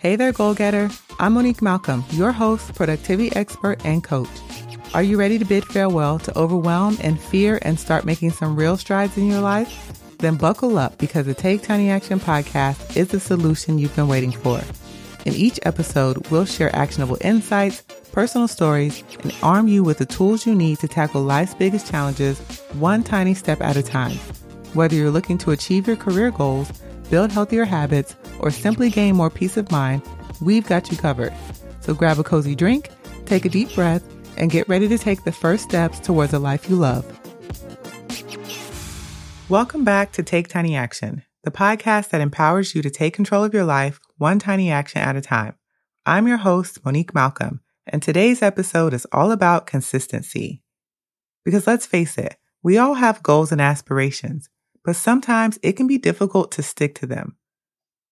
Hey there, goal getter. I'm Monique Malcolm, your host, productivity expert, and coach. Are you ready to bid farewell to overwhelm and fear and start making some real strides in your life? Then buckle up because the Take Tiny Action podcast is the solution you've been waiting for. In each episode, we'll share actionable insights, personal stories, and arm you with the tools you need to tackle life's biggest challenges one tiny step at a time. Whether you're looking to achieve your career goals, build healthier habits, or simply gain more peace of mind, we've got you covered. So grab a cozy drink, take a deep breath, and get ready to take the first steps towards a life you love. Welcome back to Take Tiny Action, the podcast that empowers you to take control of your life one tiny action at a time. I'm your host, Monique Malcolm, and today's episode is all about consistency. Because let's face it, we all have goals and aspirations, but sometimes it can be difficult to stick to them.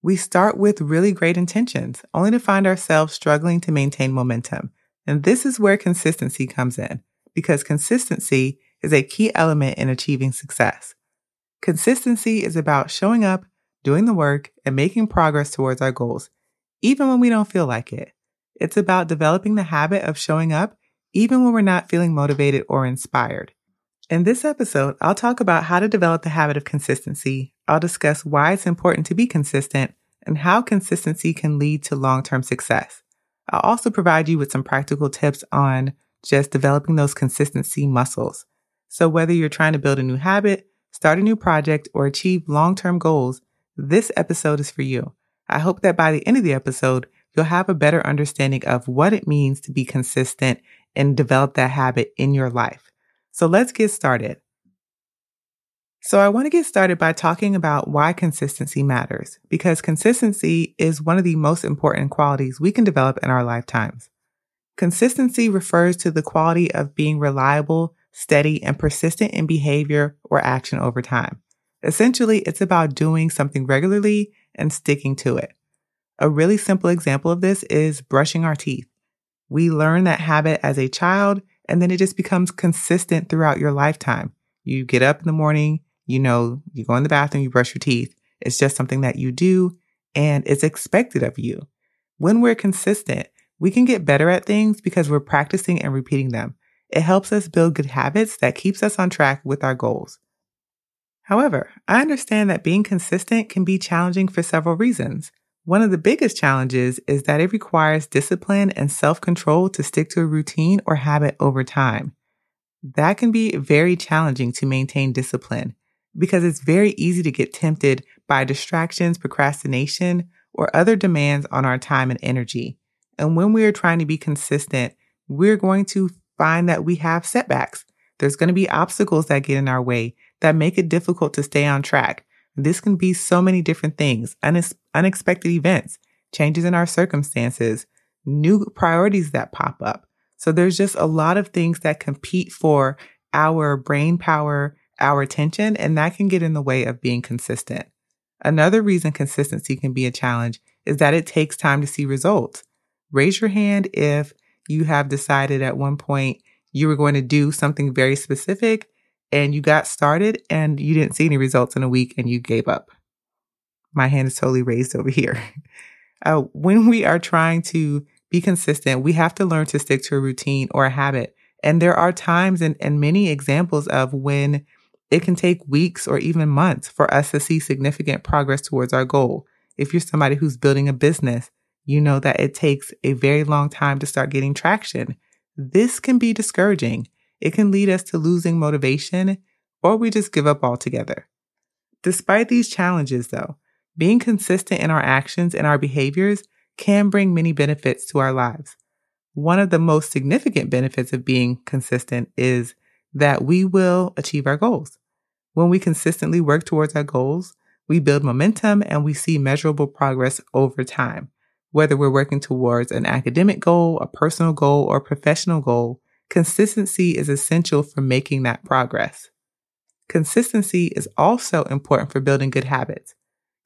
We start with really great intentions, only to find ourselves struggling to maintain momentum. And this is where consistency comes in, because consistency is a key element in achieving success. Consistency is about showing up, doing the work, and making progress towards our goals, even when we don't feel like it. It's about developing the habit of showing up, even when we're not feeling motivated or inspired. In this episode, I'll talk about how to develop the habit of consistency. I'll discuss why it's important to be consistent and how consistency can lead to long term success. I'll also provide you with some practical tips on just developing those consistency muscles. So, whether you're trying to build a new habit, start a new project, or achieve long term goals, this episode is for you. I hope that by the end of the episode, you'll have a better understanding of what it means to be consistent and develop that habit in your life. So let's get started. So I want to get started by talking about why consistency matters, because consistency is one of the most important qualities we can develop in our lifetimes. Consistency refers to the quality of being reliable, steady, and persistent in behavior or action over time. Essentially, it's about doing something regularly and sticking to it. A really simple example of this is brushing our teeth. We learn that habit as a child and then it just becomes consistent throughout your lifetime. You get up in the morning, you know, you go in the bathroom, you brush your teeth. It's just something that you do and it's expected of you. When we're consistent, we can get better at things because we're practicing and repeating them. It helps us build good habits that keeps us on track with our goals. However, I understand that being consistent can be challenging for several reasons. One of the biggest challenges is that it requires discipline and self control to stick to a routine or habit over time. That can be very challenging to maintain discipline because it's very easy to get tempted by distractions, procrastination, or other demands on our time and energy. And when we are trying to be consistent, we're going to find that we have setbacks. There's going to be obstacles that get in our way that make it difficult to stay on track. This can be so many different things, unexpected events, changes in our circumstances, new priorities that pop up. So there's just a lot of things that compete for our brain power, our attention, and that can get in the way of being consistent. Another reason consistency can be a challenge is that it takes time to see results. Raise your hand if you have decided at one point you were going to do something very specific and you got started and you didn't see any results in a week and you gave up. My hand is totally raised over here. Uh, when we are trying to be consistent, we have to learn to stick to a routine or a habit. And there are times and, and many examples of when it can take weeks or even months for us to see significant progress towards our goal. If you're somebody who's building a business, you know that it takes a very long time to start getting traction. This can be discouraging it can lead us to losing motivation or we just give up altogether. Despite these challenges, though, being consistent in our actions and our behaviors can bring many benefits to our lives. One of the most significant benefits of being consistent is that we will achieve our goals. When we consistently work towards our goals, we build momentum and we see measurable progress over time. Whether we're working towards an academic goal, a personal goal, or professional goal, Consistency is essential for making that progress. Consistency is also important for building good habits.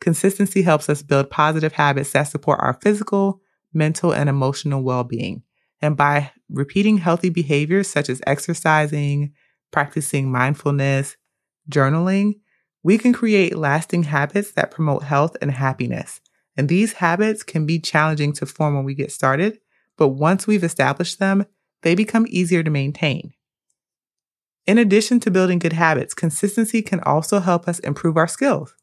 Consistency helps us build positive habits that support our physical, mental, and emotional well being. And by repeating healthy behaviors such as exercising, practicing mindfulness, journaling, we can create lasting habits that promote health and happiness. And these habits can be challenging to form when we get started, but once we've established them, they become easier to maintain. In addition to building good habits, consistency can also help us improve our skills.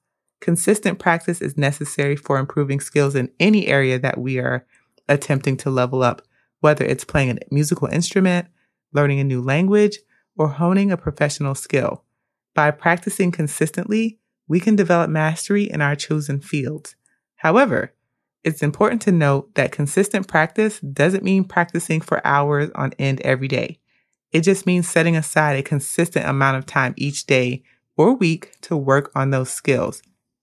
Consistent practice is necessary for improving skills in any area that we are attempting to level up, whether it's playing a musical instrument, learning a new language, or honing a professional skill. By practicing consistently, we can develop mastery in our chosen fields. However, it's important to note that consistent practice doesn't mean practicing for hours on end every day. It just means setting aside a consistent amount of time each day or week to work on those skills.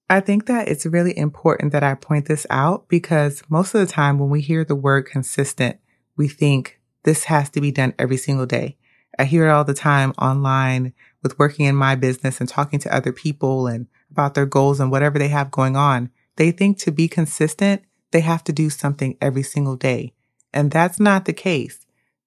I think that it's really important that I point this out because most of the time when we hear the word consistent, we think this has to be done every single day. I hear it all the time online with working in my business and talking to other people and about their goals and whatever they have going on. They think to be consistent, they have to do something every single day. And that's not the case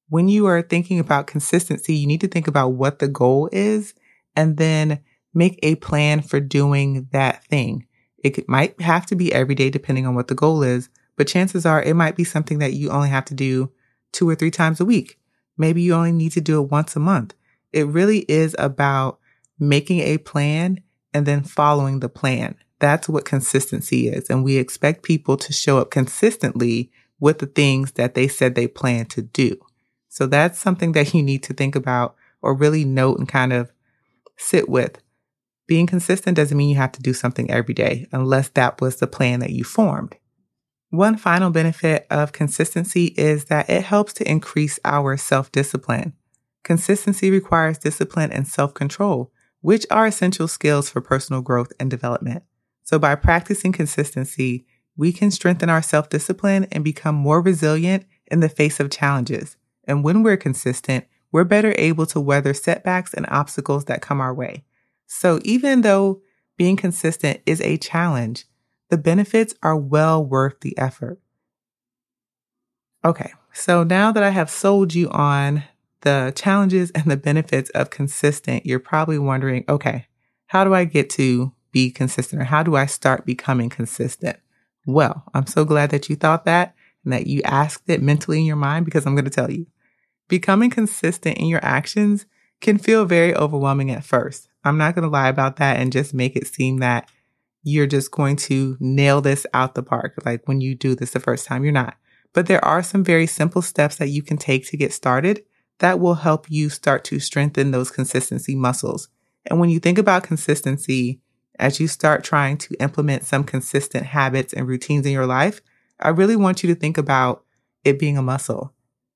when you are thinking about consistency, you need to think about what the goal is and then make a plan for doing that thing. It might have to be every day depending on what the goal is, but chances are it might be something that you only have to do two or three times a week. Maybe you only need to do it once a month. It really is about making a plan and then following the plan. That's what consistency is. And we expect people to show up consistently with the things that they said they plan to do. So that's something that you need to think about or really note and kind of sit with. Being consistent doesn't mean you have to do something every day unless that was the plan that you formed. One final benefit of consistency is that it helps to increase our self discipline. Consistency requires discipline and self control, which are essential skills for personal growth and development. So by practicing consistency, we can strengthen our self discipline and become more resilient in the face of challenges. And when we're consistent, we're better able to weather setbacks and obstacles that come our way. So even though being consistent is a challenge, the benefits are well worth the effort. Okay, so now that I have sold you on the challenges and the benefits of consistent, you're probably wondering, okay, how do I get to be consistent or how do I start becoming consistent? Well, I'm so glad that you thought that and that you asked it mentally in your mind because I'm going to tell you. Becoming consistent in your actions can feel very overwhelming at first. I'm not going to lie about that and just make it seem that you're just going to nail this out the park. Like when you do this the first time, you're not. But there are some very simple steps that you can take to get started that will help you start to strengthen those consistency muscles. And when you think about consistency, as you start trying to implement some consistent habits and routines in your life, I really want you to think about it being a muscle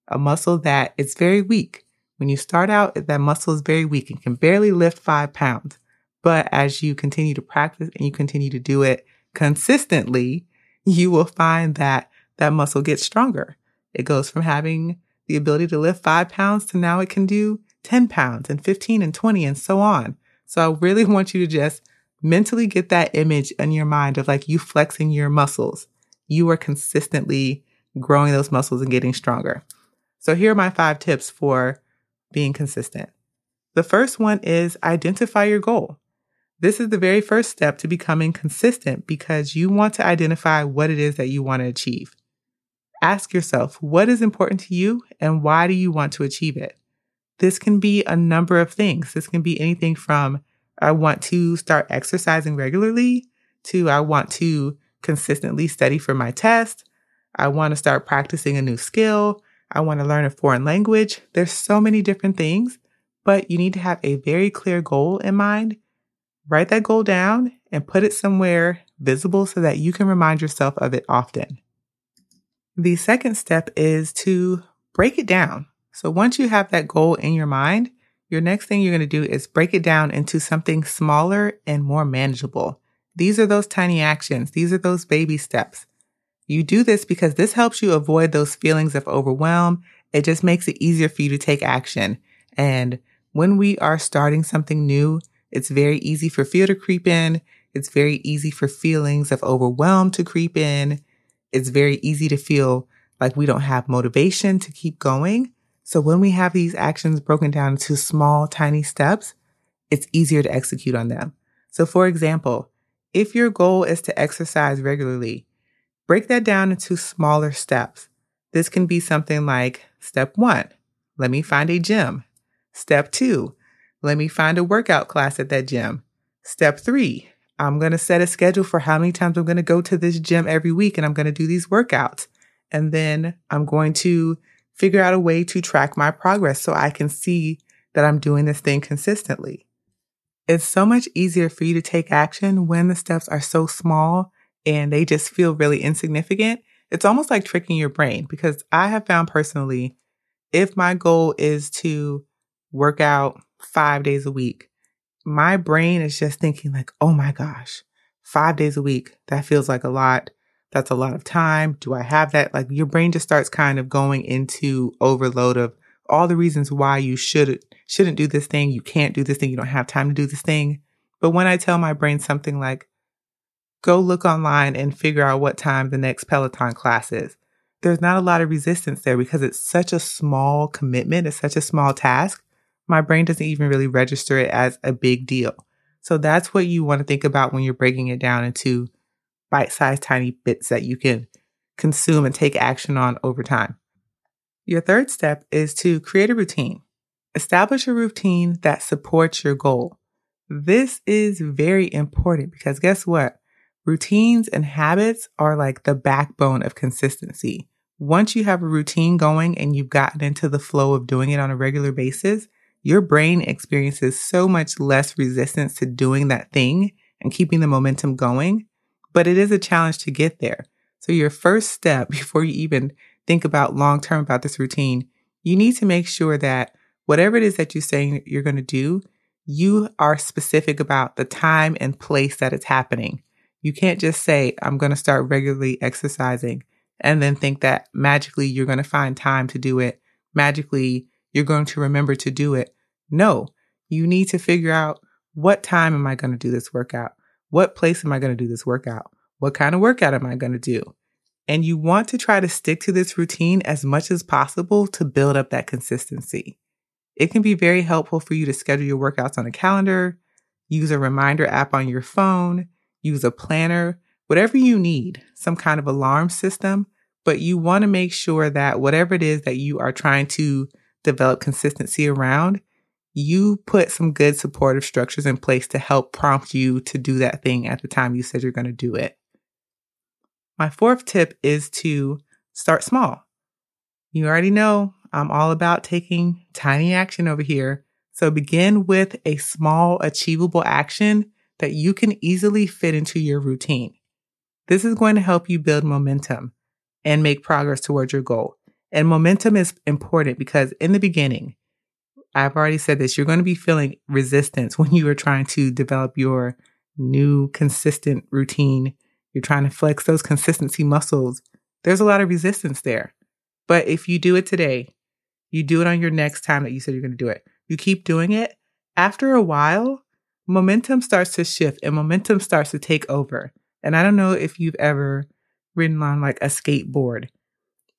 a muscle that is very weak. When you start out, that muscle is very weak and can barely lift five pounds. But as you continue to practice and you continue to do it consistently, you will find that that muscle gets stronger. It goes from having the ability to lift five pounds to now it can do 10 pounds and 15 and 20 and so on. So I really want you to just mentally get that image in your mind of like you flexing your muscles. You are consistently growing those muscles and getting stronger. So here are my five tips for being consistent. The first one is identify your goal. This is the very first step to becoming consistent because you want to identify what it is that you want to achieve. Ask yourself, what is important to you and why do you want to achieve it? This can be a number of things. This can be anything from I want to start exercising regularly to I want to consistently study for my test. I want to start practicing a new skill. I want to learn a foreign language. There's so many different things, but you need to have a very clear goal in mind. Write that goal down and put it somewhere visible so that you can remind yourself of it often. The second step is to break it down. So once you have that goal in your mind, your next thing you're going to do is break it down into something smaller and more manageable. These are those tiny actions. These are those baby steps. You do this because this helps you avoid those feelings of overwhelm. It just makes it easier for you to take action. And when we are starting something new, it's very easy for fear to creep in. It's very easy for feelings of overwhelm to creep in. It's very easy to feel like we don't have motivation to keep going. So when we have these actions broken down into small, tiny steps, it's easier to execute on them. So for example, if your goal is to exercise regularly, break that down into smaller steps. This can be something like step one, let me find a gym. Step two, let me find a workout class at that gym. Step three, I'm going to set a schedule for how many times I'm going to go to this gym every week and I'm going to do these workouts. And then I'm going to figure out a way to track my progress so I can see that I'm doing this thing consistently. It's so much easier for you to take action when the steps are so small and they just feel really insignificant. It's almost like tricking your brain because I have found personally, if my goal is to work out five days a week, my brain is just thinking like, oh my gosh, five days a week, that feels like a lot. That's a lot of time. Do I have that? Like your brain just starts kind of going into overload of all the reasons why you should shouldn't do this thing, you can't do this thing, you don't have time to do this thing. But when I tell my brain something like, go look online and figure out what time the next Peloton class is, there's not a lot of resistance there because it's such a small commitment, it's such a small task. My brain doesn't even really register it as a big deal. So that's what you want to think about when you're breaking it down into bite sized tiny bits that you can consume and take action on over time. Your third step is to create a routine. Establish a routine that supports your goal. This is very important because guess what? Routines and habits are like the backbone of consistency. Once you have a routine going and you've gotten into the flow of doing it on a regular basis, your brain experiences so much less resistance to doing that thing and keeping the momentum going. But it is a challenge to get there. So your first step before you even think about long term about this routine, you need to make sure that whatever it is that you're saying you're going to do, you are specific about the time and place that it's happening. You can't just say, I'm going to start regularly exercising and then think that magically you're going to find time to do it. Magically, you're going to remember to do it. No, you need to figure out what time am I going to do this workout? What place am I going to do this workout? What kind of workout am I going to do? And you want to try to stick to this routine as much as possible to build up that consistency. It can be very helpful for you to schedule your workouts on a calendar, use a reminder app on your phone, use a planner, whatever you need, some kind of alarm system. But you want to make sure that whatever it is that you are trying to develop consistency around, you put some good supportive structures in place to help prompt you to do that thing at the time you said you're going to do it. My fourth tip is to start small. You already know I'm all about taking tiny action over here. So begin with a small, achievable action that you can easily fit into your routine. This is going to help you build momentum and make progress towards your goal. And momentum is important because in the beginning, I've already said this, you're going to be feeling resistance when you are trying to develop your new consistent routine you're trying to flex those consistency muscles. There's a lot of resistance there. But if you do it today, you do it on your next time that you said you're going to do it. You keep doing it. After a while, momentum starts to shift and momentum starts to take over. And I don't know if you've ever ridden on like a skateboard.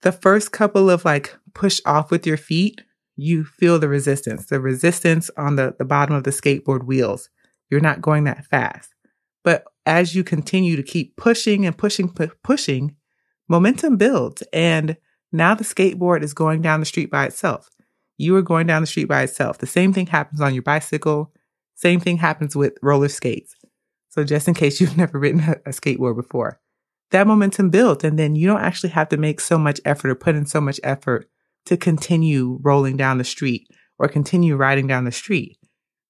The first couple of like push off with your feet, you feel the resistance, the resistance on the, the bottom of the skateboard wheels. You're not going that fast. But as you continue to keep pushing and pushing, pu- pushing, momentum builds. And now the skateboard is going down the street by itself. You are going down the street by itself. The same thing happens on your bicycle. Same thing happens with roller skates. So just in case you've never ridden a, a skateboard before, that momentum builds. And then you don't actually have to make so much effort or put in so much effort to continue rolling down the street or continue riding down the street.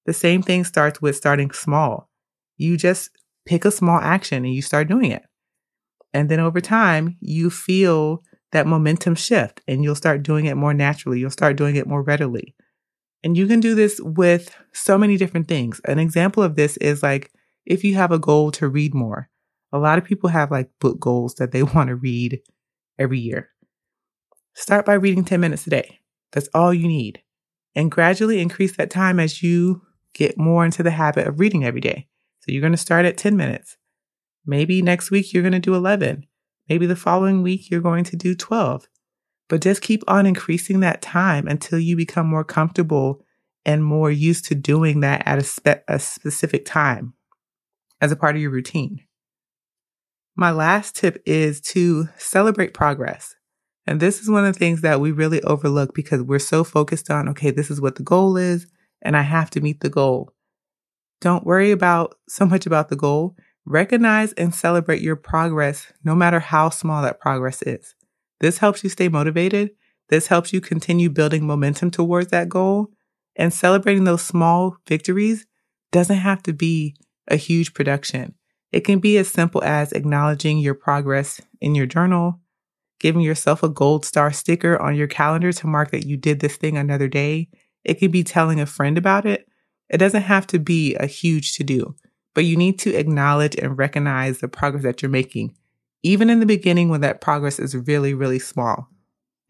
The same thing starts with starting small. You just pick a small action and you start doing it. And then over time, you feel that momentum shift and you'll start doing it more naturally. You'll start doing it more readily. And you can do this with so many different things. An example of this is like if you have a goal to read more. A lot of people have like book goals that they want to read every year. Start by reading 10 minutes a day. That's all you need. And gradually increase that time as you get more into the habit of reading every day. So you're going to start at 10 minutes. Maybe next week you're going to do 11. Maybe the following week you're going to do 12. But just keep on increasing that time until you become more comfortable and more used to doing that at a, spe- a specific time as a part of your routine. My last tip is to celebrate progress. And this is one of the things that we really overlook because we're so focused on, okay, this is what the goal is, and I have to meet the goal. Don't worry about so much about the goal. Recognize and celebrate your progress, no matter how small that progress is. This helps you stay motivated. This helps you continue building momentum towards that goal. And celebrating those small victories doesn't have to be a huge production. It can be as simple as acknowledging your progress in your journal, giving yourself a gold star sticker on your calendar to mark that you did this thing another day. It could be telling a friend about it. It doesn't have to be a huge to do, but you need to acknowledge and recognize the progress that you're making, even in the beginning when that progress is really, really small.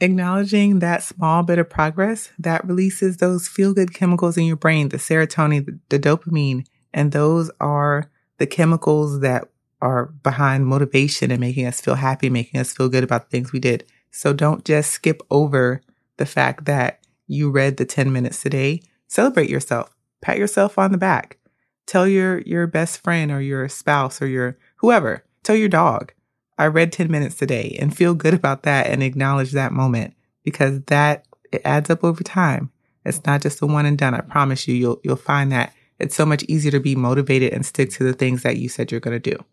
Acknowledging that small bit of progress that releases those feel good chemicals in your brain, the serotonin, the, dopamine, and those are the chemicals that are behind motivation and making us feel happy, making us feel good about the things we did. So don't just skip over the fact that you read the 10 minutes today. Celebrate yourself. Pat yourself on the back. Tell your, your best friend or your spouse or your whoever, tell your dog, I read 10 minutes today and feel good about that and acknowledge that moment because that it adds up over time. It's not just a one and done. I promise you, you'll, you'll find that it's so much easier to be motivated and stick to the things that you said you're going to do.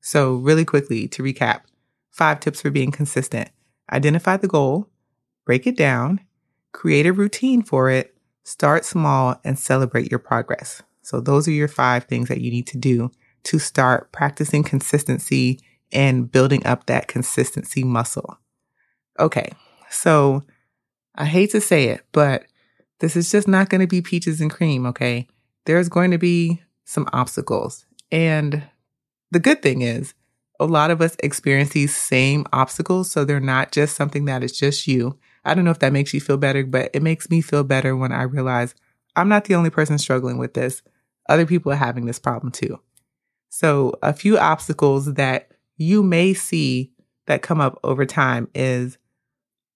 So, really quickly to recap five tips for being consistent identify the goal, break it down, create a routine for it, start small, and celebrate your progress. So, those are your five things that you need to do to start practicing consistency and building up that consistency muscle. Okay, so I hate to say it, but this is just not going to be peaches and cream, okay? There's going to be some obstacles. And the good thing is, a lot of us experience these same obstacles. So they're not just something that is just you. I don't know if that makes you feel better, but it makes me feel better when I realize I'm not the only person struggling with this. Other people are having this problem too. So a few obstacles that you may see that come up over time is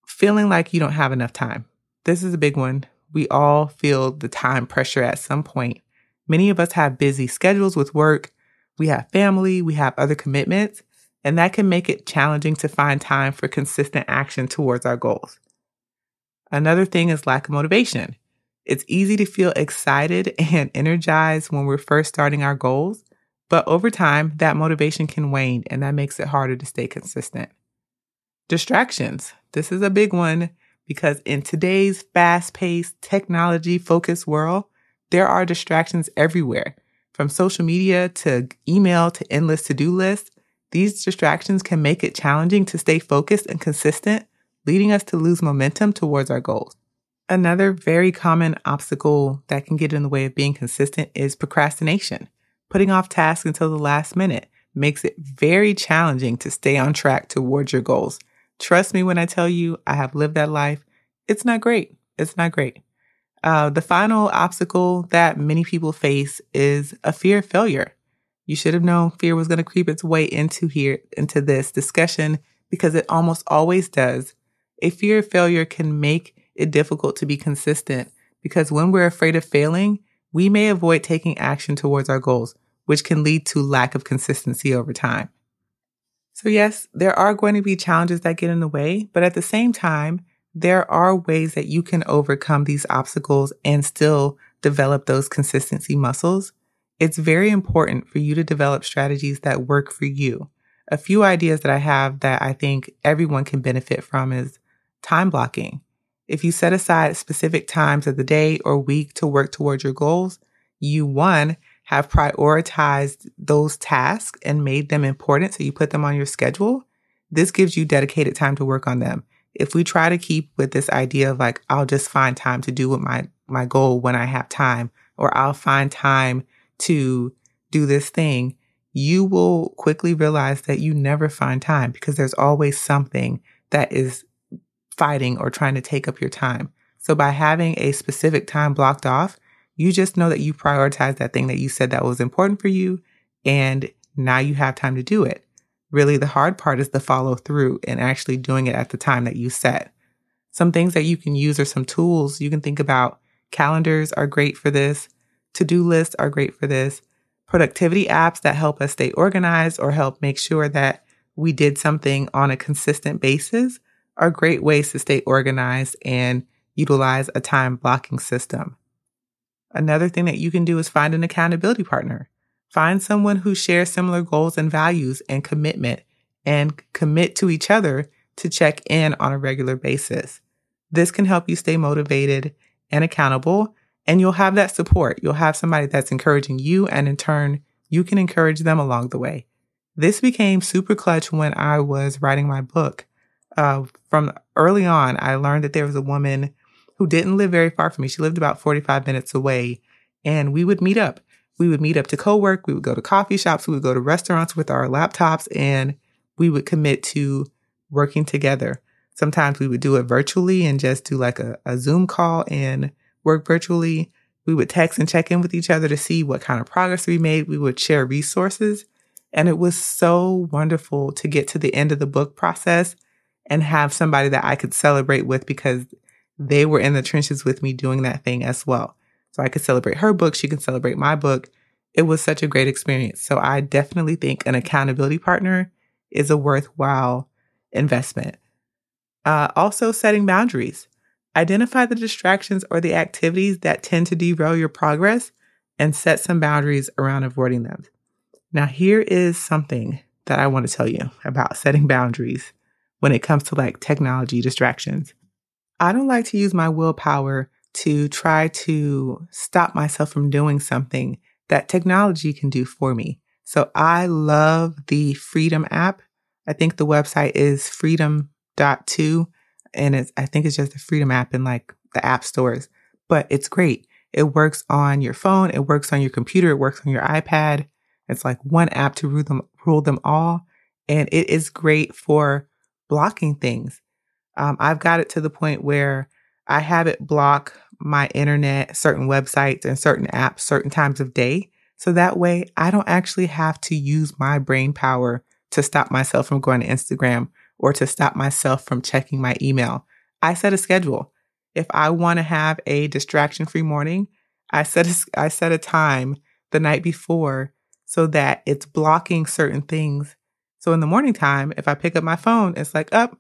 feeling like you don't have enough time. This is a big one. We all feel the time pressure at some point. Many of us have busy schedules with work, we have family, we have other commitments, and that can make it challenging to find time for consistent action towards our goals. Another thing is lack of motivation. It's easy to feel excited and energized when we're first starting our goals, but over time, that motivation can wane and that makes it harder to stay consistent. Distractions. This is a big one because in today's fast paced, technology focused world, there are distractions everywhere. From social media to email to endless to do lists, these distractions can make it challenging to stay focused and consistent, leading us to lose momentum towards our goals. Another very common obstacle that can get in the way of being consistent is procrastination. Putting off tasks until the last minute makes it very challenging to stay on track towards your goals. Trust me when I tell you I have lived that life. It's not great. It's not great. Uh, the final obstacle that many people face is a fear of failure. You should have known fear was going to creep its way into here, into this discussion because it almost always does. A fear of failure can make it difficult to be consistent because when we're afraid of failing, we may avoid taking action towards our goals which can lead to lack of consistency over time. So yes, there are going to be challenges that get in the way, but at the same time, there are ways that you can overcome these obstacles and still develop those consistency muscles. It's very important for you to develop strategies that work for you. A few ideas that I have that I think everyone can benefit from is time blocking. If you set aside specific times of the day or week to work towards your goals, you one, have prioritized those tasks and made them important. So you put them on your schedule. This gives you dedicated time to work on them. If we try to keep with this idea of like, I'll just find time to do what my, my goal when I have time, or I'll find time to do this thing, you will quickly realize that you never find time because there's always something that is fighting or trying to take up your time. So by having a specific time blocked off, you just know that you prioritize that thing that you said that was important for you. And now you have time to do it. Really, the hard part is the follow through and actually doing it at the time that you set. Some things that you can use are some tools you can think about. Calendars are great for this. To do lists are great for this. productivity apps that help us stay organized or help make sure that we did something on a consistent basis are great ways to stay organized and utilize a time blocking system. Another thing that you can do is find an accountability partner. Find someone who shares similar goals and values and commitment and commit to each other to check in on a regular basis. This can help you stay motivated and accountable, and you'll have that support. You'll have somebody that's encouraging you, and in turn, you can encourage them along the way. This became super clutch when I was writing my book. Uh, from early on, I learned that there was a woman who didn't live very far from me. She lived about 45 minutes away, and we would meet up. We would meet up to co work. We would go to coffee shops. We would go to restaurants with our laptops, and we would commit to working together. Sometimes we would do it virtually and just do like a, a Zoom call and work virtually. We would text and check in with each other to see what kind of progress we made. We would share resources. And it was so wonderful to get to the end of the book process and have somebody that I could celebrate with because they were in the trenches with me doing that thing as well. So I could celebrate her book. She can celebrate my book. It was such a great experience. So I definitely think an accountability partner is a worthwhile investment. Uh, also, setting boundaries. Identify the distractions or the activities that tend to derail your progress and set some boundaries around avoiding them. Now, here is something that I want to tell you about setting boundaries when it comes to like technology distractions. I don't like to use my willpower to try to stop myself from doing something that technology can do for me. So I love the Freedom app. I think the website is freedom.to and it's I think it's just the Freedom app in like the app stores, but it's great. It works on your phone, it works on your computer, it works on your iPad. It's like one app to rule them rule them all, and it is great for blocking things. Um, I've got it to the point where I have it block my internet, certain websites, and certain apps, certain times of day. So that way I don't actually have to use my brain power to stop myself from going to Instagram or to stop myself from checking my email. I set a schedule. If I want to have a distraction free morning, I set a, I set a time the night before so that it's blocking certain things. So in the morning time, if I pick up my phone, it's like, up, oh,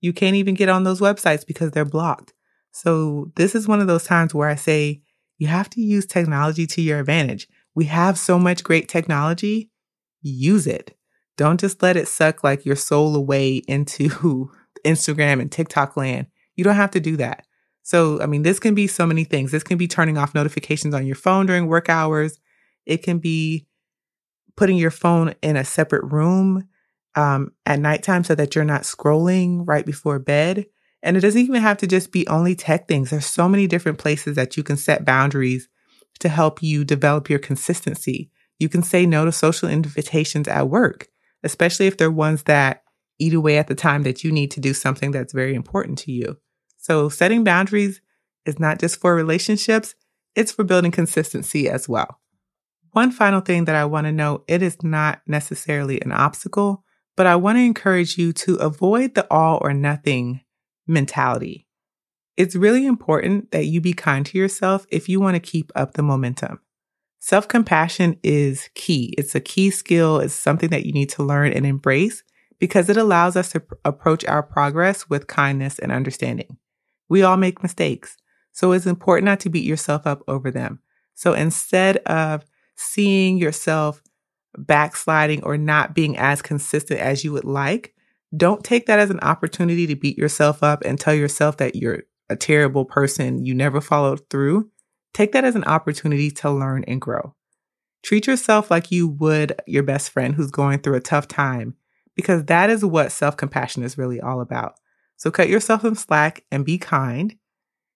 you can't even get on those websites because they're blocked. So this is one of those times where I say you have to use technology to your advantage. We have so much great technology. Use it. Don't just let it suck like your soul away into Instagram and TikTok land. You don't have to do that. So, I mean, this can be so many things. This can be turning off notifications on your phone during work hours. It can be putting your phone in a separate room um, at nighttime so that you're not scrolling right before bed. And it doesn't even have to just be only tech things. There's so many different places that you can set boundaries to help you develop your consistency. You can say no to social invitations at work especially if they're ones that eat away at the time that you need to do something that's very important to you. So setting boundaries is not just for relationships, it's for building consistency as well. One final thing that I want to know, it is not necessarily an obstacle, but I want to encourage you to avoid the all or nothing mentality. It's really important that you be kind to yourself if you want to keep up the momentum. Self compassion is key. It's a key skill. It's something that you need to learn and embrace because it allows us to pr- approach our progress with kindness and understanding. We all make mistakes. So it's important not to beat yourself up over them. So instead of seeing yourself backsliding or not being as consistent as you would like, don't take that as an opportunity to beat yourself up and tell yourself that you're a terrible person, you never followed through. Take that as an opportunity to learn and grow. Treat yourself like you would your best friend who's going through a tough time, because that is what self compassion is really all about. So cut yourself some slack and be kind.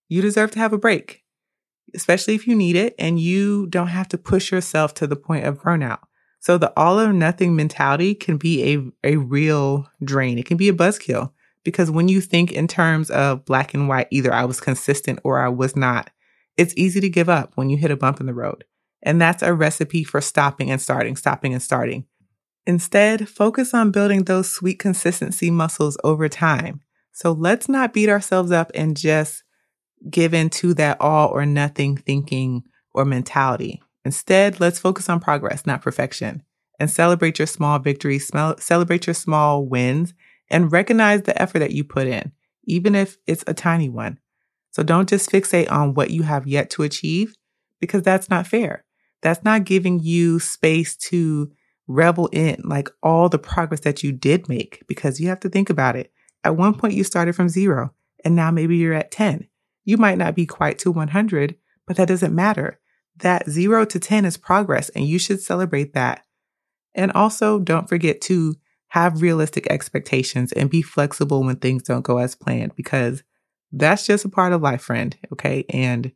You deserve to have a break, especially if you need it and you don't have to push yourself to the point of burnout. So the all or nothing mentality can be a, a real drain. It can be a buzzkill because when you think in terms of black and white, either I was consistent or I was not, it's easy to give up when you hit a bump in the road. And that's a recipe for stopping and starting, stopping and starting. Instead, focus on building those sweet consistency muscles over time. So let's not beat ourselves up and just give in to that all or nothing thinking or mentality. Instead, let's focus on progress, not perfection, and celebrate your small victories, celebrate your small wins, and recognize the effort that you put in, even if it's a tiny one. So don't just fixate on what you have yet to achieve because that's not fair. That's not giving you space to revel in like all the progress that you did make because you have to think about it. At one point, you started from zero and now maybe you're at 10. You might not be quite to 100, but that doesn't matter. That zero to 10 is progress and you should celebrate that. And also don't forget to have realistic expectations and be flexible when things don't go as planned because that's just a part of life, friend. Okay. And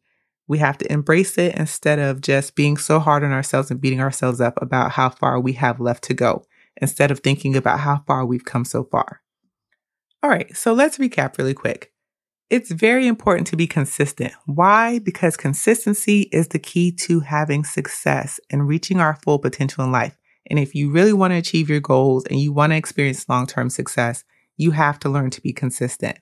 we have to embrace it instead of just being so hard on ourselves and beating ourselves up about how far we have left to go instead of thinking about how far we've come so far. All right. So let's recap really quick. It's very important to be consistent. Why? Because consistency is the key to having success and reaching our full potential in life. And if you really want to achieve your goals and you want to experience long term success, you have to learn to be consistent.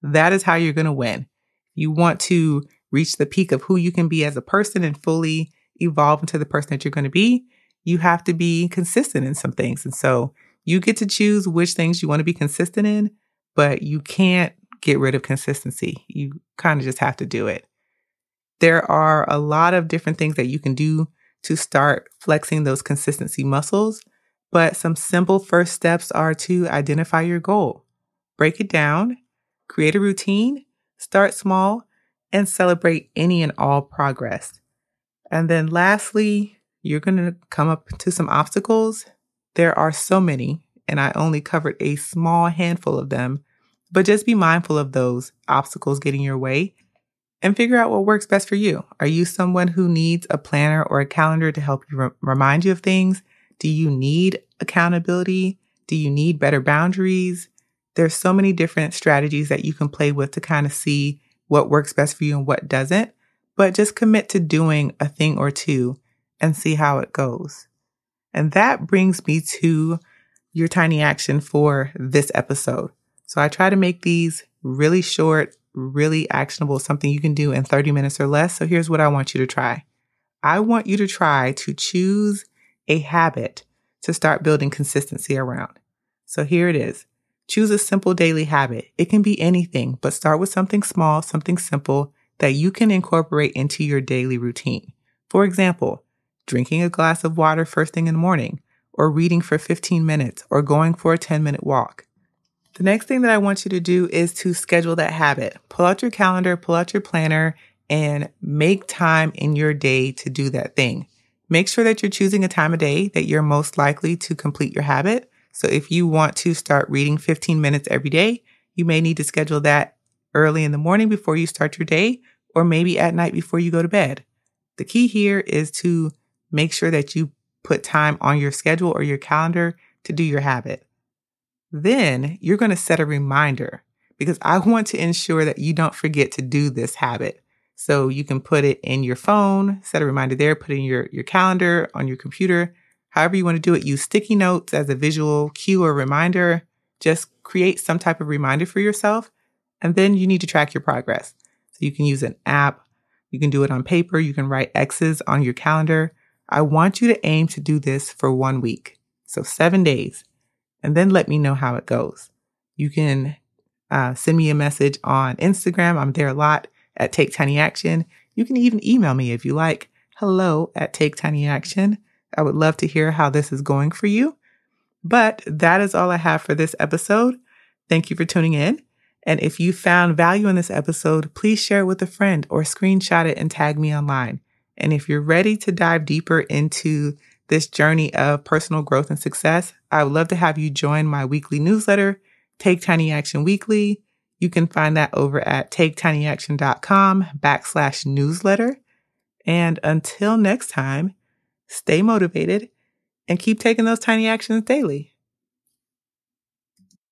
That is how you're going to win. You want to reach the peak of who you can be as a person and fully evolve into the person that you're going to be. You have to be consistent in some things. And so you get to choose which things you want to be consistent in, but you can't get rid of consistency. You kind of just have to do it. There are a lot of different things that you can do to start flexing those consistency muscles, but some simple first steps are to identify your goal, break it down, create a routine, start small, and celebrate any and all progress. And then lastly, you're going to come up to some obstacles. There are so many, and I only covered a small handful of them but just be mindful of those obstacles getting your way and figure out what works best for you. Are you someone who needs a planner or a calendar to help you re- remind you of things? Do you need accountability? Do you need better boundaries? There's so many different strategies that you can play with to kind of see what works best for you and what doesn't, but just commit to doing a thing or two and see how it goes. And that brings me to your tiny action for this episode. So I try to make these really short, really actionable, something you can do in 30 minutes or less. So here's what I want you to try. I want you to try to choose a habit to start building consistency around. So here it is. Choose a simple daily habit. It can be anything, but start with something small, something simple that you can incorporate into your daily routine. For example, drinking a glass of water first thing in the morning, or reading for 15 minutes, or going for a 10 minute walk. The next thing that I want you to do is to schedule that habit. Pull out your calendar, pull out your planner, and make time in your day to do that thing. Make sure that you're choosing a time of day that you're most likely to complete your habit. So if you want to start reading 15 minutes every day, you may need to schedule that early in the morning before you start your day, or maybe at night before you go to bed. The key here is to make sure that you put time on your schedule or your calendar to do your habit. Then you're going to set a reminder because I want to ensure that you don't forget to do this habit. So you can put it in your phone, set a reminder there, put it in your, your calendar on your computer, however you want to do it. Use sticky notes as a visual cue or reminder. Just create some type of reminder for yourself. And then you need to track your progress. So you can use an app. You can do it on paper. You can write X's on your calendar. I want you to aim to do this for one week. So seven days and then let me know how it goes. You can uh, send me a message on Instagram. I'm there a lot at Take Tiny Action. You can even email me if you like. Hello at Take Tiny Action. I would love to hear how this is going for you. But that is all I have for this episode. Thank you for tuning in. And if you found value in this episode, please share it with a friend or screenshot it and tag me online. And if you're ready to dive deeper into this journey of personal growth and success, I would love to have you join my weekly newsletter, Take Tiny Action Weekly. You can find that over at taketinyaction.com backslash newsletter. And until next time, stay motivated and keep taking those tiny actions daily.